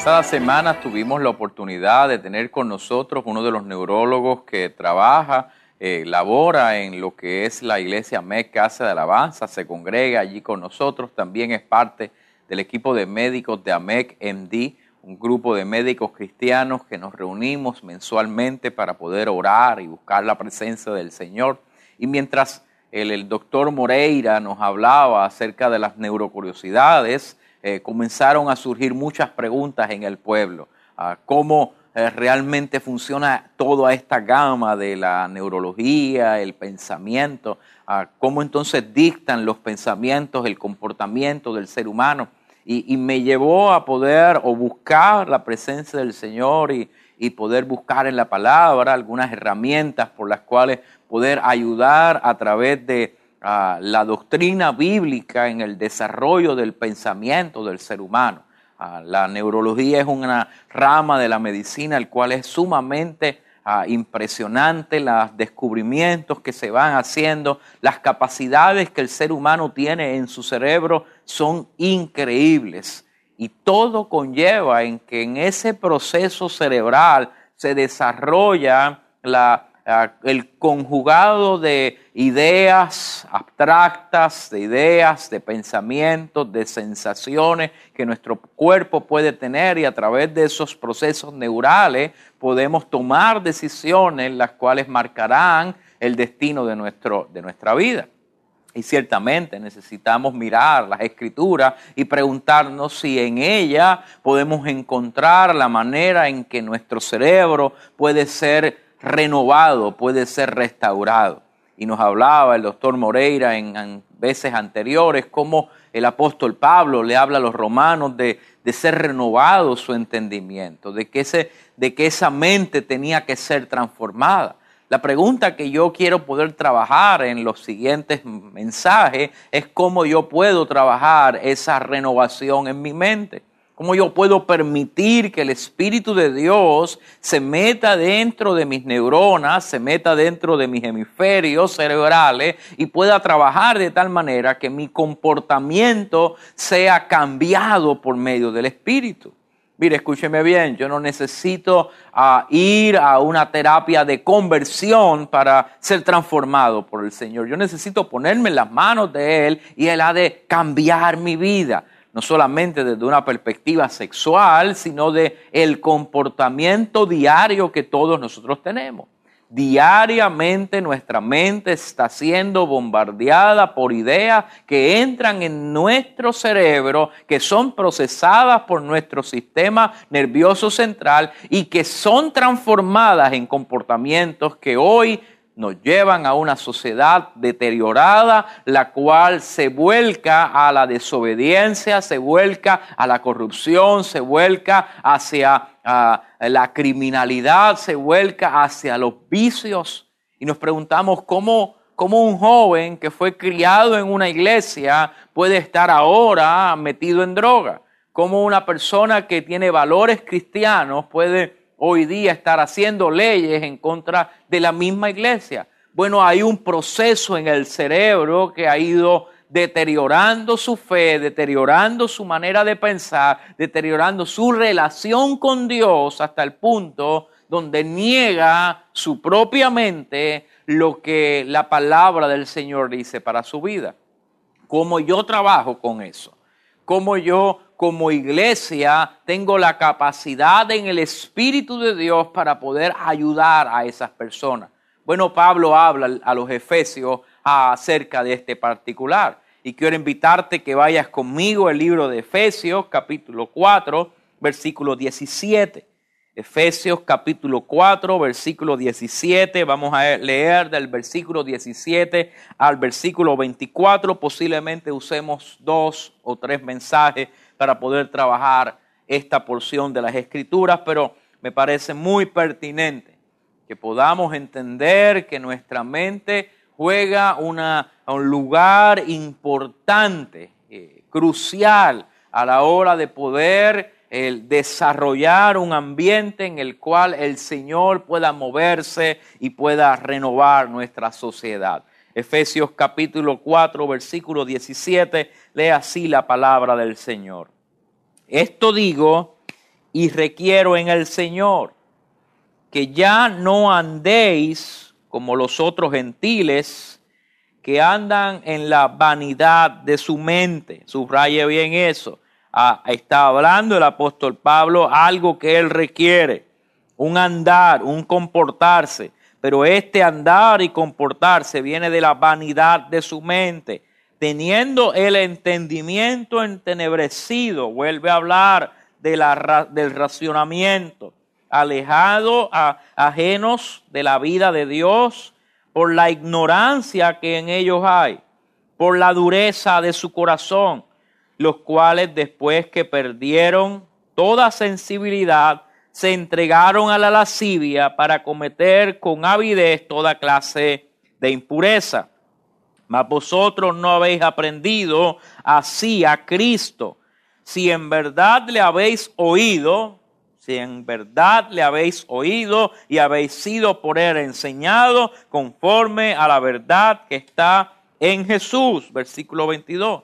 Pasada semana tuvimos la oportunidad de tener con nosotros uno de los neurólogos que trabaja, eh, labora en lo que es la iglesia MEC Casa de Alabanza, se congrega allí con nosotros, también es parte del equipo de médicos de AMEC MD un grupo de médicos cristianos que nos reunimos mensualmente para poder orar y buscar la presencia del Señor. Y mientras el, doctor Moreira nos hablaba acerca de las neurocuriosidades, eh, comenzaron a surgir muchas preguntas en el pueblo. ¿Cómo eh, realmente funciona toda esta gama de la neurología, el pensamiento? ¿Cómo entonces dictan los pensamientos, el comportamiento del ser humano? y, me llevó a poder o buscar la presencia del Señor y, poder buscar en la palabra algunas herramientas por las cuales poder ayudar a través de la doctrina bíblica en el desarrollo del pensamiento del ser humano. La neurología es una rama de la medicina el cual es sumamente Ah, impresionante los descubrimientos que se van haciendo, las capacidades que el ser humano tiene en su cerebro son increíbles. Y todo conlleva en que en ese proceso cerebral se desarrolla la el conjugado de ideas abstractas, de ideas, de pensamientos, de sensaciones que nuestro cuerpo puede tener y a través de esos procesos neurales podemos tomar decisiones las cuales marcarán el destino de, nuestro, de nuestra vida. Y ciertamente necesitamos mirar las escrituras y preguntarnos si en ella podemos encontrar la manera en que nuestro cerebro puede ser renovado, puede ser restaurado. Y nos hablaba el doctor Moreira en, veces anteriores cómo el apóstol Pablo le habla a los romanos de, ser renovado su entendimiento, de que, de que esa mente tenía que ser transformada. La pregunta que yo quiero poder trabajar en los siguientes mensajes es cómo yo puedo trabajar esa renovación en mi mente. ¿Cómo yo puedo permitir que el Espíritu de Dios se meta dentro de mis neuronas, se meta dentro de mis hemisferios cerebrales y pueda trabajar de tal manera que mi comportamiento sea cambiado por medio del Espíritu? Mire, escúcheme bien, yo no necesito ah, ir a una terapia de conversión para ser transformado por el Señor. Yo necesito ponerme en las manos de Él y Él ha de cambiar mi vida no solamente desde una perspectiva sexual, sino de el comportamiento diario que todos nosotros tenemos. Diariamente nuestra mente está siendo bombardeada por ideas que entran en nuestro cerebro, que son procesadas por nuestro sistema nervioso central y que son transformadas en comportamientos que hoy nos llevan a una sociedad deteriorada, la cual se vuelca a la desobediencia, se vuelca a la corrupción, se vuelca hacia la criminalidad, se vuelca hacia los vicios. Y nos preguntamos cómo, cómo un joven que fue criado en una iglesia puede estar ahora metido en droga. Cómo una persona que tiene valores cristianos puede hoy día estar haciendo leyes en contra de la misma iglesia. Bueno, hay un proceso en el cerebro que ha ido deteriorando su fe, deteriorando su manera de pensar, deteriorando su relación con Dios hasta el punto donde niega su propia mente lo que la palabra del Señor dice para su vida. ¿Cómo yo trabajo con eso? ¿Cómo yo como iglesia tengo la capacidad en el Espíritu de Dios para poder ayudar a esas personas. Bueno, Pablo habla a los efesios acerca de este particular. Y quiero invitarte que vayas conmigo al libro de Efesios, capítulo 4, versículo 17. Efesios capítulo 4, versículo 17. Vamos a leer del versículo 17 al versículo 24. Posiblemente usemos dos o tres mensajes para poder trabajar esta porción de las escrituras, pero me parece muy pertinente que podamos entender que nuestra mente juega un lugar importante, eh, crucial a la hora de poder desarrollar un ambiente en el cual el Señor pueda moverse y pueda renovar nuestra sociedad. Efesios capítulo 4, versículo 17, lee así la palabra del Señor. Esto digo y requiero en el Señor que ya no andéis como los otros gentiles que andan en la vanidad de su mente. Subraye bien eso está hablando el apóstol Pablo algo que él requiere, un andar, un comportarse, pero este andar y comportarse viene de la vanidad de su mente, teniendo el entendimiento entenebrecido, vuelve a hablar de la, del racionamiento, alejado, ajenos de la vida de Dios por la ignorancia que en ellos hay, por la dureza de su corazón los cuales después que perdieron toda sensibilidad, se entregaron a la lascivia para cometer con avidez toda clase de impureza. Mas vosotros no habéis aprendido así a Cristo. Si en verdad le habéis oído, si en verdad le habéis oído y habéis sido por él enseñado conforme a la verdad que está en Jesús. Versículo 22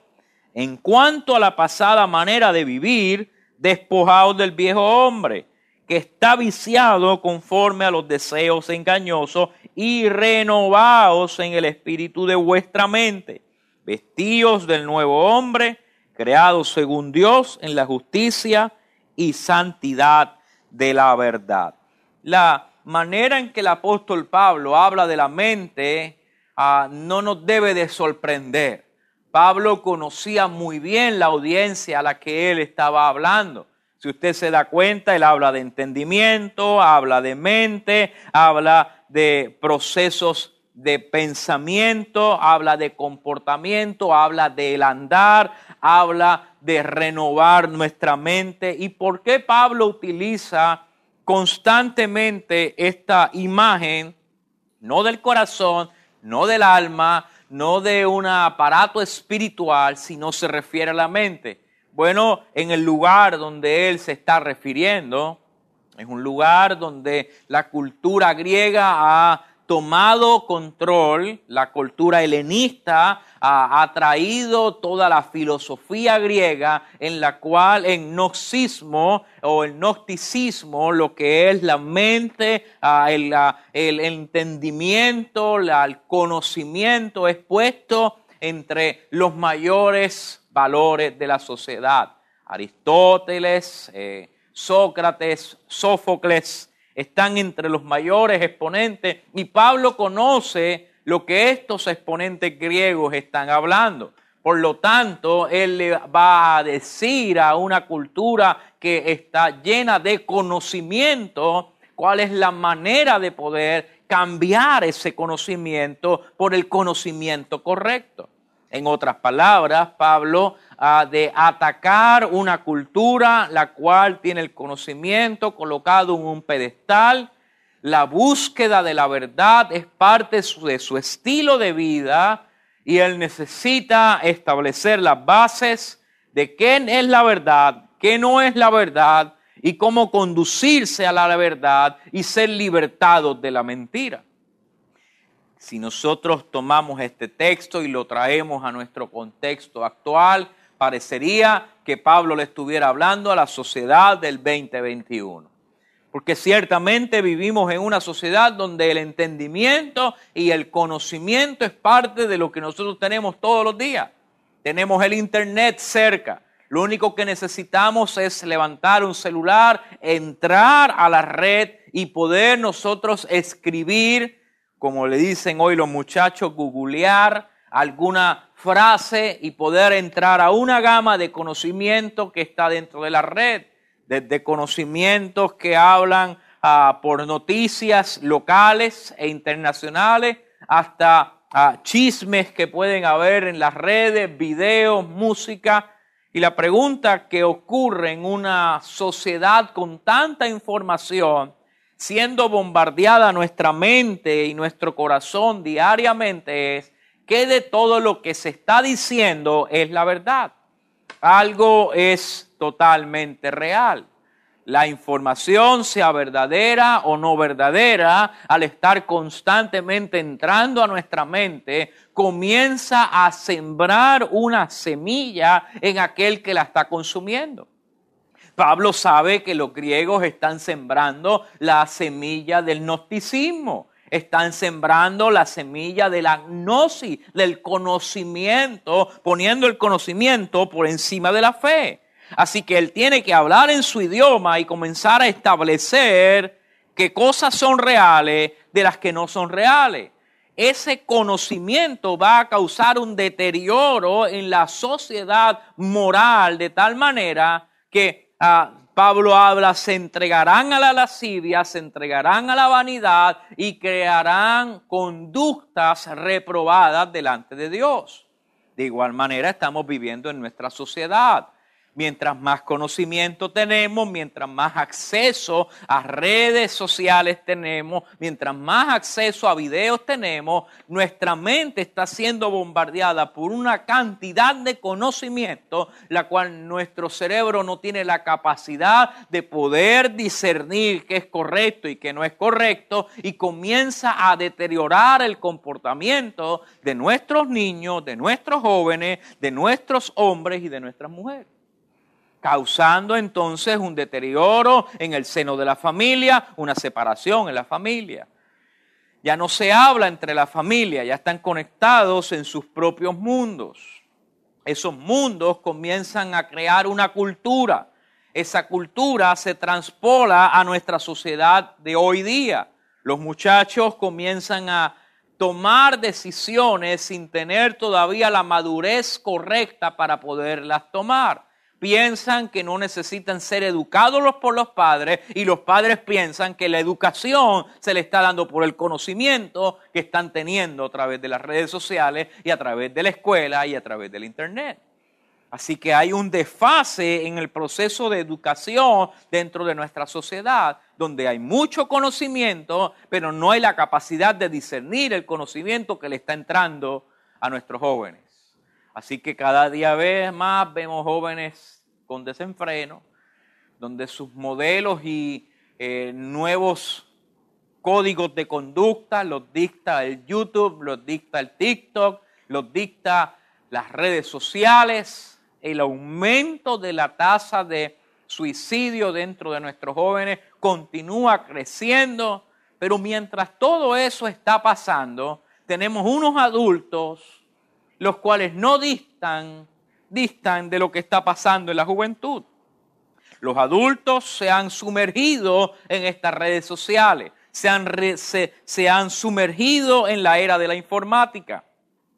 en cuanto a la pasada manera de vivir, despojados del viejo hombre, que está viciado conforme a los deseos engañosos y renovados en el espíritu de vuestra mente, vestidos del nuevo hombre, creados según Dios en la justicia y santidad de la verdad. La manera en que el apóstol Pablo habla de la mente ah, no nos debe de sorprender. Pablo conocía muy bien la audiencia a la que él estaba hablando. Si usted se da cuenta, él habla de entendimiento, habla de mente, habla de procesos de pensamiento, habla de comportamiento, habla del andar, habla de renovar nuestra mente. ¿Y por qué Pablo utiliza constantemente esta imagen, no del corazón, no del alma, no de un aparato espiritual, sino se refiere a la mente. Bueno, en el lugar donde él se está refiriendo, es un lugar donde la cultura griega ha tomado control, la cultura helenista ha, traído toda la filosofía griega en la cual el gnosticismo o el gnosticismo, lo que es la mente, ah, el, el, entendimiento, el conocimiento, es puesto entre los mayores valores de la sociedad. Aristóteles, eh, Sócrates, Sófocles, están entre los mayores exponentes y Pablo conoce lo que estos exponentes griegos están hablando. Por lo tanto, él le va a decir a una cultura que está llena de conocimiento cuál es la manera de poder cambiar ese conocimiento por el conocimiento correcto. En otras palabras, Pablo de atacar una cultura la cual tiene el conocimiento colocado en un pedestal. La búsqueda de la verdad es parte de su estilo de vida y él necesita establecer las bases de qué es la verdad, qué no es la verdad y cómo conducirse a la verdad y ser libertados de la mentira. Si nosotros tomamos este texto y lo traemos a nuestro contexto actual, parecería que Pablo le estuviera hablando a la sociedad del 2021. Porque ciertamente vivimos en una sociedad donde el entendimiento y el conocimiento es parte de lo que nosotros tenemos todos los días. Tenemos el Internet cerca. Lo único que necesitamos es levantar un celular, entrar a la red y poder nosotros escribir, como le dicen hoy los muchachos, googlear alguna frase y poder entrar a una gama de conocimiento que está dentro de la red, desde conocimientos que hablan ah, por noticias locales e internacionales hasta ah, chismes que pueden haber en las redes, videos, música. Y la pregunta que ocurre en una sociedad con tanta información, siendo bombardeada nuestra mente y nuestro corazón diariamente, es ¿qué de todo lo que se está diciendo es la verdad? Algo es totalmente real la información sea verdadera o no verdadera, al estar constantemente entrando a nuestra mente, comienza a sembrar una semilla en aquel que la está consumiendo. Pablo sabe que los griegos están sembrando la semilla del gnosticismo, están sembrando la semilla de la gnosis, del conocimiento, poniendo el conocimiento por encima de la fe. Así que él tiene que hablar en su idioma y comenzar a establecer qué cosas son reales de las que no son reales. Ese conocimiento va a causar un deterioro en la sociedad moral de tal manera que ah, Pablo habla, se entregarán a la lascivia, se entregarán a la vanidad y crearán conductas reprobadas delante de Dios. De igual manera estamos viviendo en nuestra sociedad mientras más conocimiento tenemos, mientras más acceso a redes sociales tenemos, mientras más acceso a videos tenemos, nuestra mente está siendo bombardeada por una cantidad de conocimiento, la cual nuestro cerebro no tiene la capacidad de poder discernir qué es correcto y qué no es correcto, y comienza a deteriorar el comportamiento de nuestros niños, de nuestros jóvenes, de nuestros hombres y de nuestras mujeres causando entonces un deterioro en el seno de la familia, una separación en la familia. Ya no se habla entre la familia, ya están conectados en sus propios mundos. Esos mundos comienzan a crear una cultura. Esa cultura se transpola a nuestra sociedad de hoy día. Los muchachos comienzan a tomar decisiones sin tener todavía la madurez correcta para poderlas tomar piensan que no necesitan ser educados por los padres y los padres piensan que la educación se le está dando por el conocimiento que están teniendo a través de las redes sociales y a través de la escuela y a través del Internet. Así que hay un desfase en el proceso de educación dentro de nuestra sociedad, donde hay mucho conocimiento, pero no hay la capacidad de discernir el conocimiento que le está entrando a nuestros jóvenes. Así que cada día vez más vemos jóvenes con desenfreno, donde sus modelos y eh, nuevos códigos de conducta los dicta el YouTube, los dicta el TikTok, los dicta las redes sociales, el aumento de la tasa de suicidio dentro de nuestros jóvenes continúa creciendo, pero mientras todo eso está pasando, tenemos unos adultos los cuales no distan, distan de lo que está pasando en la juventud. Los adultos se han sumergido en estas redes sociales, se han, se han sumergido en la era de la informática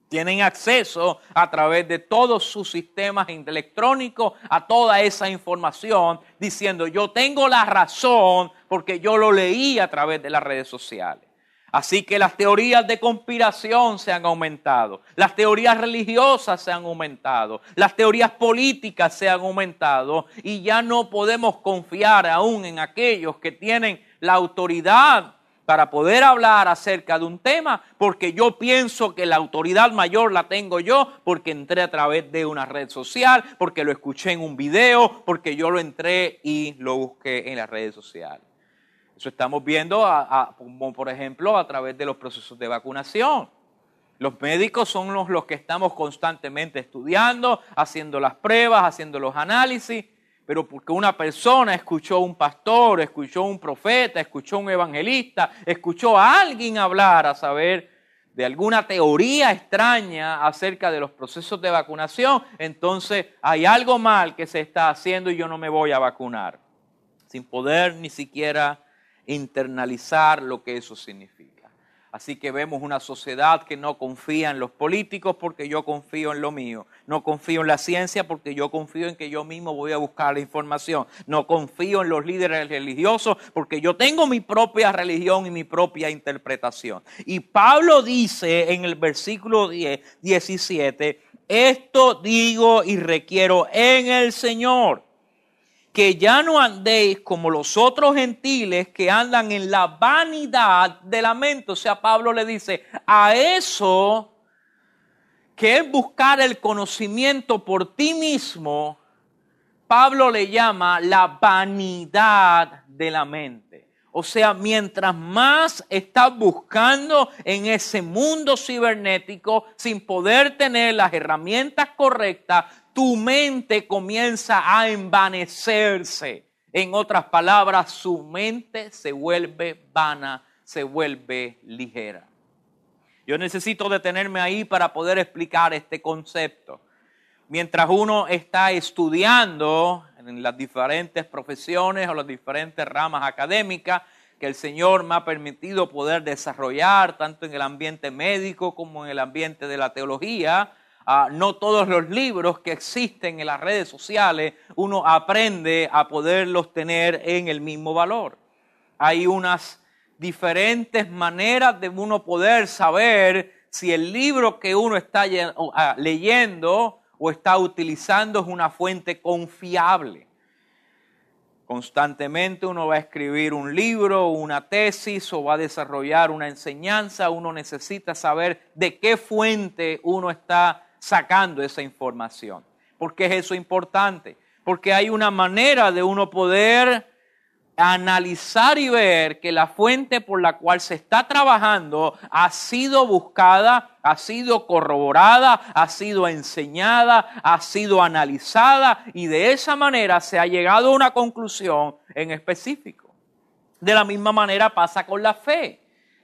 tienen acceso a través de todos sus sistemas electrónicos a toda esa información, diciendo yo tengo la razón porque yo lo leí a través de las redes sociales. Así que las teorías de conspiración se han aumentado, las teorías religiosas se han aumentado, las teorías políticas se han aumentado y ya no podemos confiar aún en aquellos que tienen la autoridad para poder hablar acerca de un tema, porque yo pienso que la autoridad mayor la tengo yo, porque entré a través de una red social, porque lo escuché en un video, porque yo lo entré y lo busqué en las redes sociales. Eso estamos viendo, por ejemplo, a través de los procesos de vacunación. Los médicos son los, los que estamos constantemente estudiando, haciendo las pruebas, haciendo los análisis, pero porque una persona escuchó a un pastor, escuchó a un profeta, escuchó a un evangelista, escuchó a alguien hablar a saber de alguna teoría extraña acerca de los procesos de vacunación, entonces hay algo mal que se está haciendo y yo no me voy a vacunar, sin poder ni siquiera internalizar lo que eso significa. Así que vemos una sociedad que no confía en los políticos porque yo confío en lo mío. No confío en la ciencia porque yo confío en que yo mismo voy a buscar la información. No confío en los líderes religiosos porque yo tengo mi propia religión y mi propia interpretación. Y Pablo dice en el versículo 10, 17 Esto digo y requiero en el Señor, que ya no andéis como los otros gentiles que andan en la vanidad de la mente. O sea, Pablo le dice, a eso que es buscar el conocimiento por ti mismo, Pablo le llama la vanidad de la mente. O sea, mientras más estás buscando en ese mundo cibernético sin poder tener las herramientas correctas, tu mente comienza a envanecerse. En otras palabras, su mente se vuelve vana, se vuelve ligera. Yo necesito detenerme ahí para poder explicar este concepto. Mientras uno está estudiando en las diferentes profesiones o las diferentes ramas académicas que el Señor me ha permitido poder desarrollar, tanto en el ambiente médico como en el ambiente de la teología, ah, no todos los libros que existen en las redes sociales uno aprende a poderlos tener en el mismo valor. Hay unas diferentes maneras de uno poder saber si el libro que uno está ah, leyendo o está utilizando es una fuente confiable. Constantemente uno va a escribir un libro, una tesis o va a desarrollar una enseñanza. Uno necesita saber de qué fuente uno está sacando esa información. ¿Por qué es eso importante? Porque hay una manera de uno poder analizar y ver que la fuente por la cual se está trabajando ha sido buscada, ha sido corroborada, ha sido enseñada, ha sido analizada y de esa manera se ha llegado a una conclusión en específico. De la misma manera pasa con la fe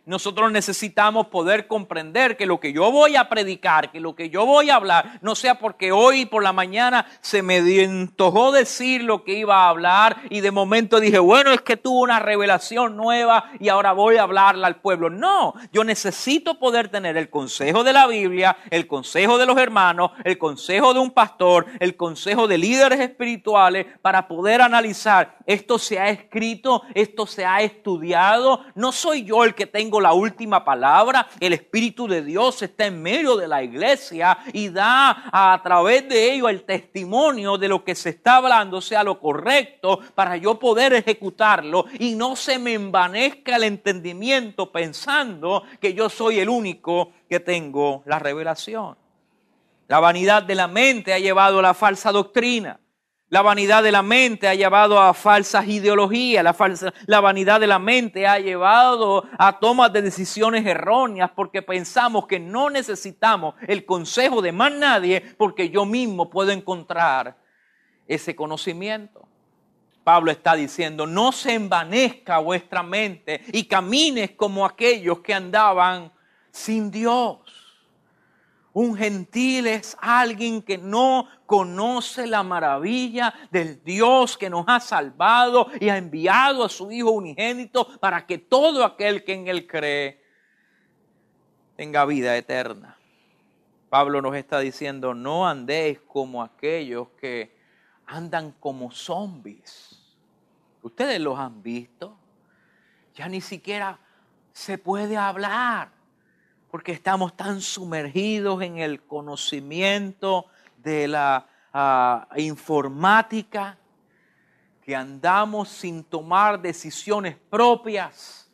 nosotros necesitamos poder comprender que lo que yo voy a predicar, que lo que yo voy a hablar, no sea porque hoy por la mañana se me antojó decir lo que iba a hablar y de momento dije, bueno, es que tuvo una revelación nueva y ahora voy a hablarla al pueblo. No, yo necesito poder tener el consejo de la Biblia, el consejo de los hermanos, el consejo de un pastor, el consejo de líderes espirituales para poder analizar, esto se ha escrito, esto se ha estudiado, no soy yo el que tengo la última palabra. El Espíritu de Dios está en medio de la iglesia y da a, través de ello el testimonio de lo que se está hablando sea lo correcto para yo poder ejecutarlo y no se me envanezca el entendimiento pensando que yo soy el único que tengo la revelación. La vanidad de la mente ha llevado a la falsa doctrina. La vanidad de la mente ha llevado a falsas ideologías, la, la vanidad de la mente ha llevado a tomas de decisiones erróneas porque pensamos que no necesitamos el consejo de más nadie porque yo mismo puedo encontrar ese conocimiento. Pablo está diciendo, no se envanezca vuestra mente y camines como aquellos que andaban sin Dios. Un gentil es alguien que no conoce la maravilla del Dios que nos ha salvado y ha enviado a su Hijo unigénito para que todo aquel que en Él cree tenga vida eterna. Pablo nos está diciendo, no andéis como aquellos que andan como zombies. Ustedes los han visto. Ya ni siquiera se puede hablar porque estamos tan sumergidos en el conocimiento de la ah, informática que andamos sin tomar decisiones propias,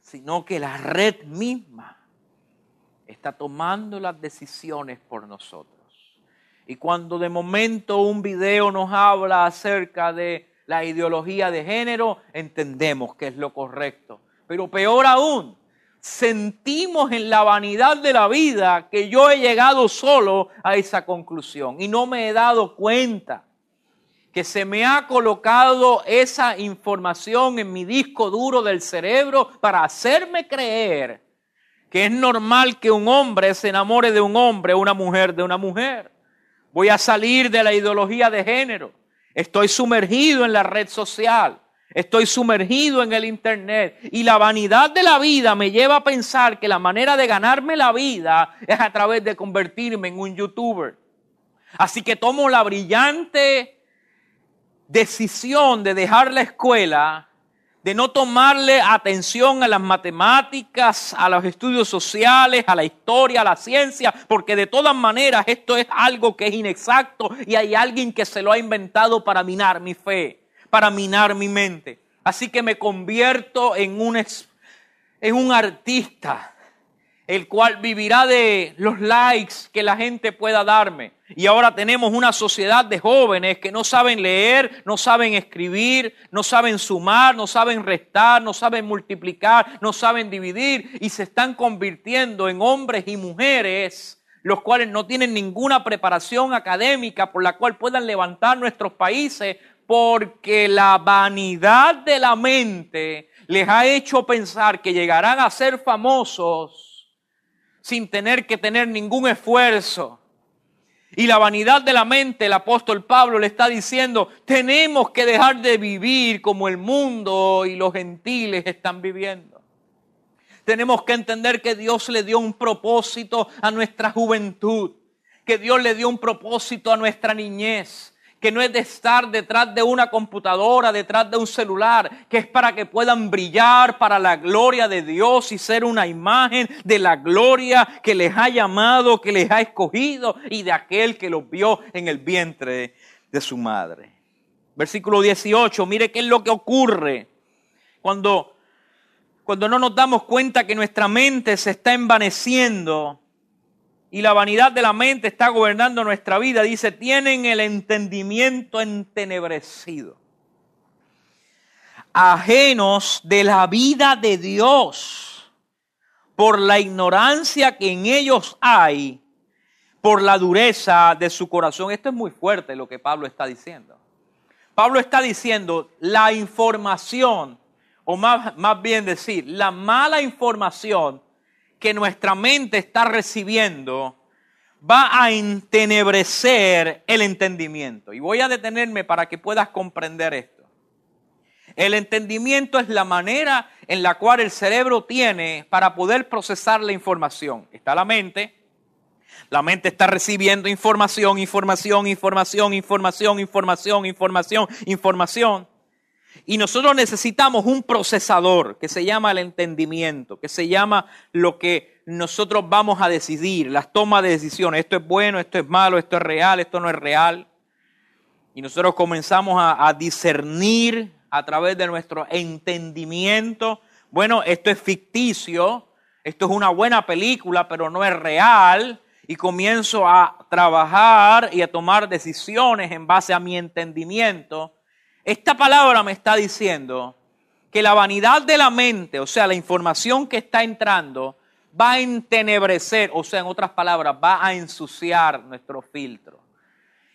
sino que la red misma está tomando las decisiones por nosotros. Y cuando de momento un video nos habla acerca de la ideología de género, entendemos que es lo correcto. Pero peor aún, sentimos en la vanidad de la vida que yo he llegado solo a esa conclusión y no me he dado cuenta que se me ha colocado esa información en mi disco duro del cerebro para hacerme creer que es normal que un hombre se enamore de un hombre, una mujer de una mujer. Voy a salir de la ideología de género. Estoy sumergido en la red social. Estoy sumergido en el Internet y la vanidad de la vida me lleva a pensar que la manera de ganarme la vida es a través de convertirme en un youtuber. Así que tomo la brillante decisión de dejar la escuela, de no tomarle atención a las matemáticas, a los estudios sociales, a la historia, a la ciencia, porque de todas maneras esto es algo que es inexacto y hay alguien que se lo ha inventado para minar mi fe, para minar mi mente. Así que me convierto en un, en un artista el cual vivirá de los likes que la gente pueda darme. Y ahora tenemos una sociedad de jóvenes que no saben leer, no saben escribir, no saben sumar, no saben restar, no saben multiplicar, no saben dividir y se están convirtiendo en hombres y mujeres los cuales no tienen ninguna preparación académica por la cual puedan levantar nuestros países porque la vanidad de la mente les ha hecho pensar que llegarán a ser famosos sin tener que tener ningún esfuerzo. Y la vanidad de la mente, el apóstol Pablo le está diciendo, tenemos que dejar de vivir como el mundo y los gentiles están viviendo. Tenemos que entender que Dios le dio un propósito a nuestra juventud, que Dios le dio un propósito a nuestra niñez, que no es de estar detrás de una computadora, detrás de un celular, que es para que puedan brillar para la gloria de Dios y ser una imagen de la gloria que les ha llamado, que les ha escogido y de aquel que los vio en el vientre de su madre. Versículo 18, mire qué es lo que ocurre cuando, cuando no nos damos cuenta que nuestra mente se está envaneciendo y la vanidad de la mente está gobernando nuestra vida, dice, tienen el entendimiento entenebrecido, ajenos de la vida de Dios, por la ignorancia que en ellos hay, por la dureza de su corazón. Esto es muy fuerte lo que Pablo está diciendo. Pablo está diciendo la información, o más, más bien decir, la mala información que nuestra mente está recibiendo va a entenebrecer el entendimiento. Y voy a detenerme para que puedas comprender esto. El entendimiento es la manera en la cual el cerebro tiene para poder procesar la información. Está la mente. La mente está recibiendo información, información, información, información, información, información, información. Y nosotros necesitamos un procesador que se llama el entendimiento, que se llama lo que nosotros vamos a decidir, las tomas de decisiones. Esto es bueno, esto es malo, esto es real, esto no es real. Y nosotros comenzamos a, a discernir a través de nuestro entendimiento. Bueno, esto es ficticio, esto es una buena película, pero no es real. Y comienzo a trabajar y a tomar decisiones en base a mi entendimiento esta palabra me está diciendo que la vanidad de la mente, o sea, la información que está entrando, va a entenebrecer, o sea, en otras palabras, va a ensuciar nuestro filtro.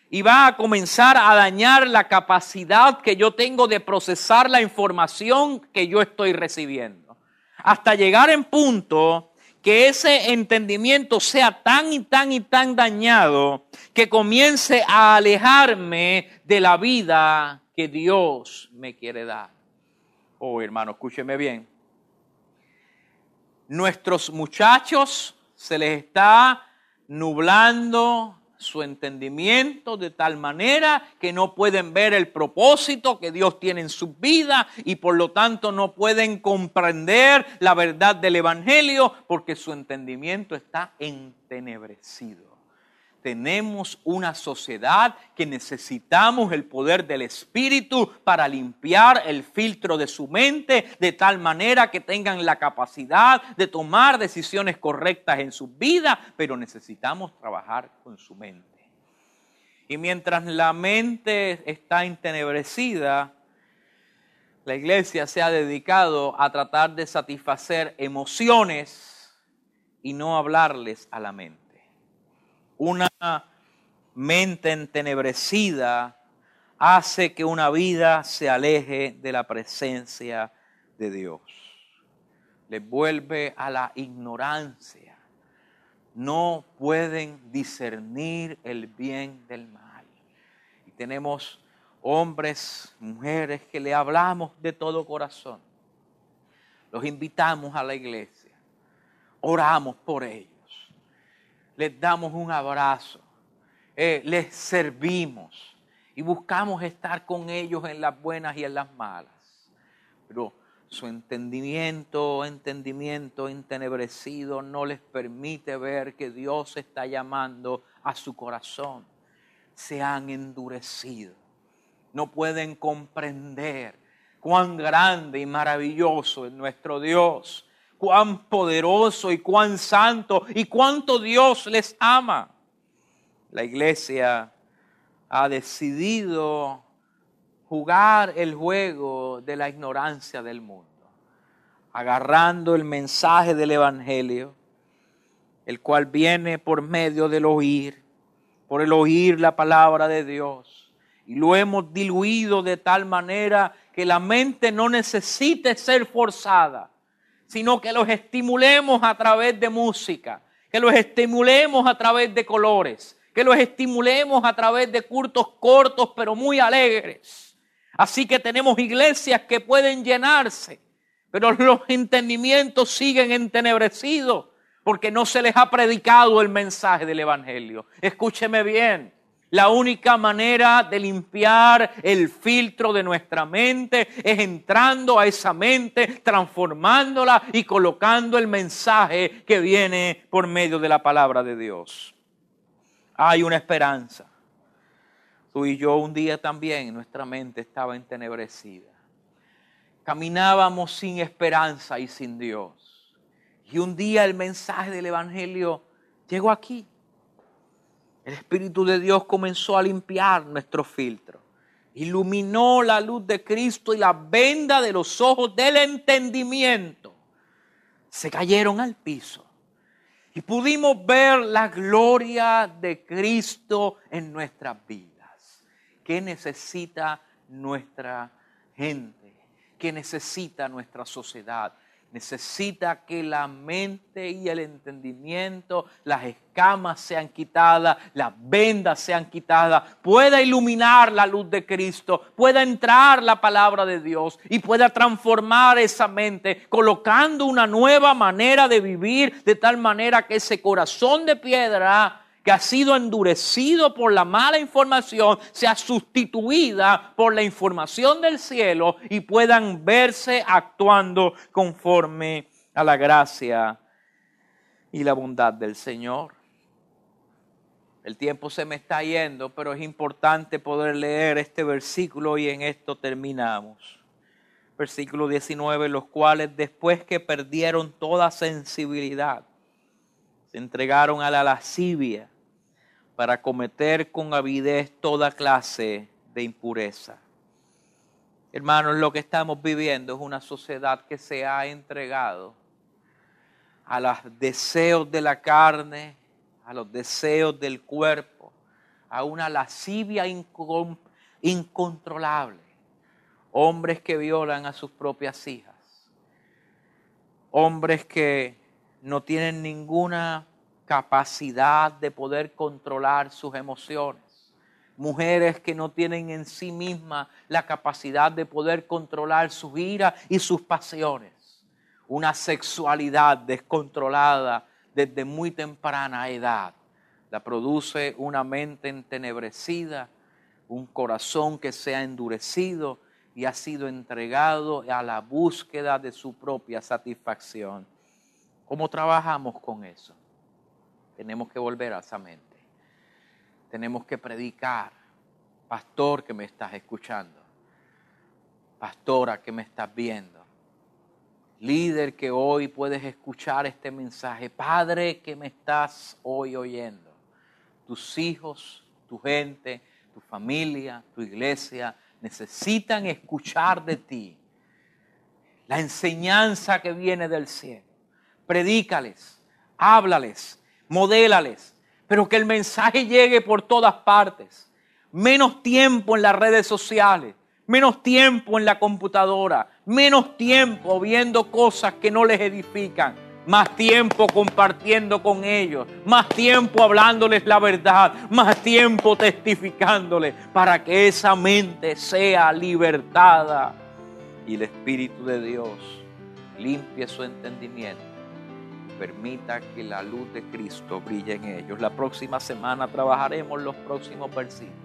Y va a comenzar a dañar la capacidad que yo tengo de procesar la información que yo estoy recibiendo. Hasta llegar en punto que ese entendimiento sea tan y tan y tan dañado que comience a alejarme de la vida que Dios me quiere dar. Oh, hermano, escúcheme bien. Nuestros muchachos se les está nublando su entendimiento de tal manera que no pueden ver el propósito que Dios tiene en su vida y por lo tanto no pueden comprender la verdad del Evangelio porque su entendimiento está entenebrecido tenemos una sociedad que necesitamos el poder del Espíritu para limpiar el filtro de su mente de tal manera que tengan la capacidad de tomar decisiones correctas en su vida, pero necesitamos trabajar con su mente. Y mientras la mente está entenebrecida, la iglesia se ha dedicado a tratar de satisfacer emociones y no hablarles a la mente una mente entenebrecida hace que una vida se aleje de la presencia de Dios. Le vuelve a la ignorancia. No pueden discernir el bien del mal. Y tenemos hombres, mujeres que le hablamos de todo corazón. Los invitamos a la iglesia. Oramos por ellos les damos un abrazo, eh, les servimos y buscamos estar con ellos en las buenas y en las malas. Pero su entendimiento, entendimiento entenebrecido no les permite ver que Dios está llamando a su corazón. Se han endurecido. No pueden comprender cuán grande y maravilloso es nuestro Dios, cuán poderoso y cuán santo y cuánto Dios les ama. La iglesia ha decidido jugar el juego de la ignorancia del mundo, agarrando el mensaje del Evangelio, el cual viene por medio del oír, por el oír la palabra de Dios. Y lo hemos diluido de tal manera que la mente no necesite ser forzada, sino que los estimulemos a través de música, que los estimulemos a través de colores, que los estimulemos a través de cultos cortos pero muy alegres Así que tenemos iglesias que pueden llenarse, pero los entendimientos siguen entenebrecidos porque no se les ha predicado el mensaje del Evangelio. Escúcheme bien. La única manera de limpiar el filtro de nuestra mente es entrando a esa mente, transformándola y colocando el mensaje que viene por medio de la palabra de Dios. Hay una esperanza. Tú y yo un día también nuestra mente estaba entenebrecida. Caminábamos sin esperanza y sin Dios. Y un día el mensaje del Evangelio llegó aquí. El Espíritu de Dios comenzó a limpiar nuestro filtro. Iluminó la luz de Cristo y la venda de los ojos del entendimiento se cayeron al piso. Y pudimos ver la gloria de Cristo en nuestras vidas. ¿Qué necesita nuestra gente? ¿Qué necesita nuestra sociedad? Necesita que la mente y el entendimiento, las escamas sean quitadas, las vendas sean quitadas, pueda iluminar la luz de Cristo, pueda entrar la palabra de Dios y pueda transformar esa mente, colocando una nueva manera de vivir, de tal manera que ese corazón de piedra que ha sido endurecido por la mala información sea sustituida por la información del cielo y puedan verse actuando conforme a la gracia y la bondad del Señor. El tiempo se me está yendo, pero es importante poder leer este versículo y en esto terminamos. Versículo 19, los cuales después que perdieron toda sensibilidad, se entregaron a la lascivia para cometer con avidez toda clase de impureza. Hermanos, lo que estamos viviendo es una sociedad que se ha entregado a los deseos de la carne, a los deseos del cuerpo, a una lascivia incontrolable. Hombres que violan a sus propias hijas. Hombres que no tienen ninguna capacidad de poder controlar sus emociones. Mujeres que no tienen en sí mismas la capacidad de poder controlar su ira y sus pasiones. Una sexualidad descontrolada desde muy temprana edad. La produce una mente entenebrecida, un corazón que se ha endurecido y ha sido entregado a la búsqueda de su propia satisfacción. ¿Cómo trabajamos con eso? Tenemos que volver a esa mente. Tenemos que predicar. Pastor que me estás escuchando. Pastora que me estás viendo. Líder que hoy puedes escuchar este mensaje. Padre que me estás hoy oyendo. Tus hijos, tu gente, tu familia, tu iglesia necesitan escuchar de ti la enseñanza que viene del cielo. Predícales, háblales, modélales, pero que el mensaje llegue por todas partes. Menos tiempo en las redes sociales, menos tiempo en la computadora, menos tiempo viendo cosas que no les edifican, más tiempo compartiendo con ellos, más tiempo hablándoles la verdad, más tiempo testificándoles para que esa mente sea libertada y el Espíritu de Dios limpie su entendimiento permita que la luz de Cristo brille en ellos. La próxima semana trabajaremos los próximos versículos,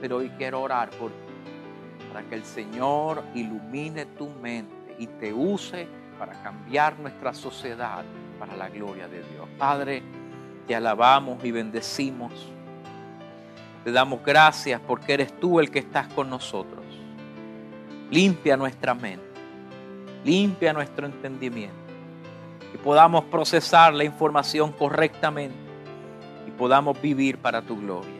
pero hoy quiero orar por ti, para que el Señor ilumine tu mente y te use para cambiar nuestra sociedad para la gloria de Dios. Padre, te alabamos y bendecimos. Te damos gracias porque eres tú el que estás con nosotros. Limpia nuestra mente, limpia nuestro entendimiento y podamos procesar la información correctamente y podamos vivir para tu gloria.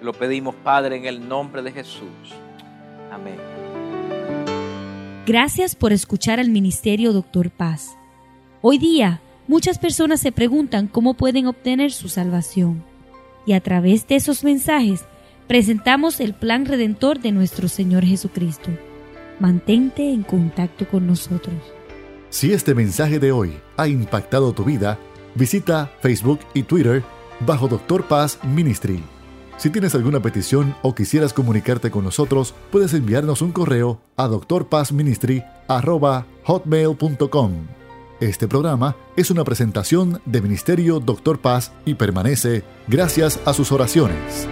Lo pedimos, Padre, en el nombre de Jesús. Amén. Gracias por escuchar al Ministerio Doctor Paz. Hoy día, muchas personas se preguntan cómo pueden obtener su salvación. Y a través de esos mensajes, presentamos el plan redentor de nuestro Señor Jesucristo. Mantente en contacto con nosotros. Si este mensaje de hoy ha impactado tu vida, visita Facebook y Twitter bajo Doctor Paz Ministry. Si tienes alguna petición o quisieras comunicarte con nosotros, puedes enviarnos un correo a drpazministry@hotmail.com. Este programa es una presentación de Ministerio Doctor Paz y permanece gracias a sus oraciones.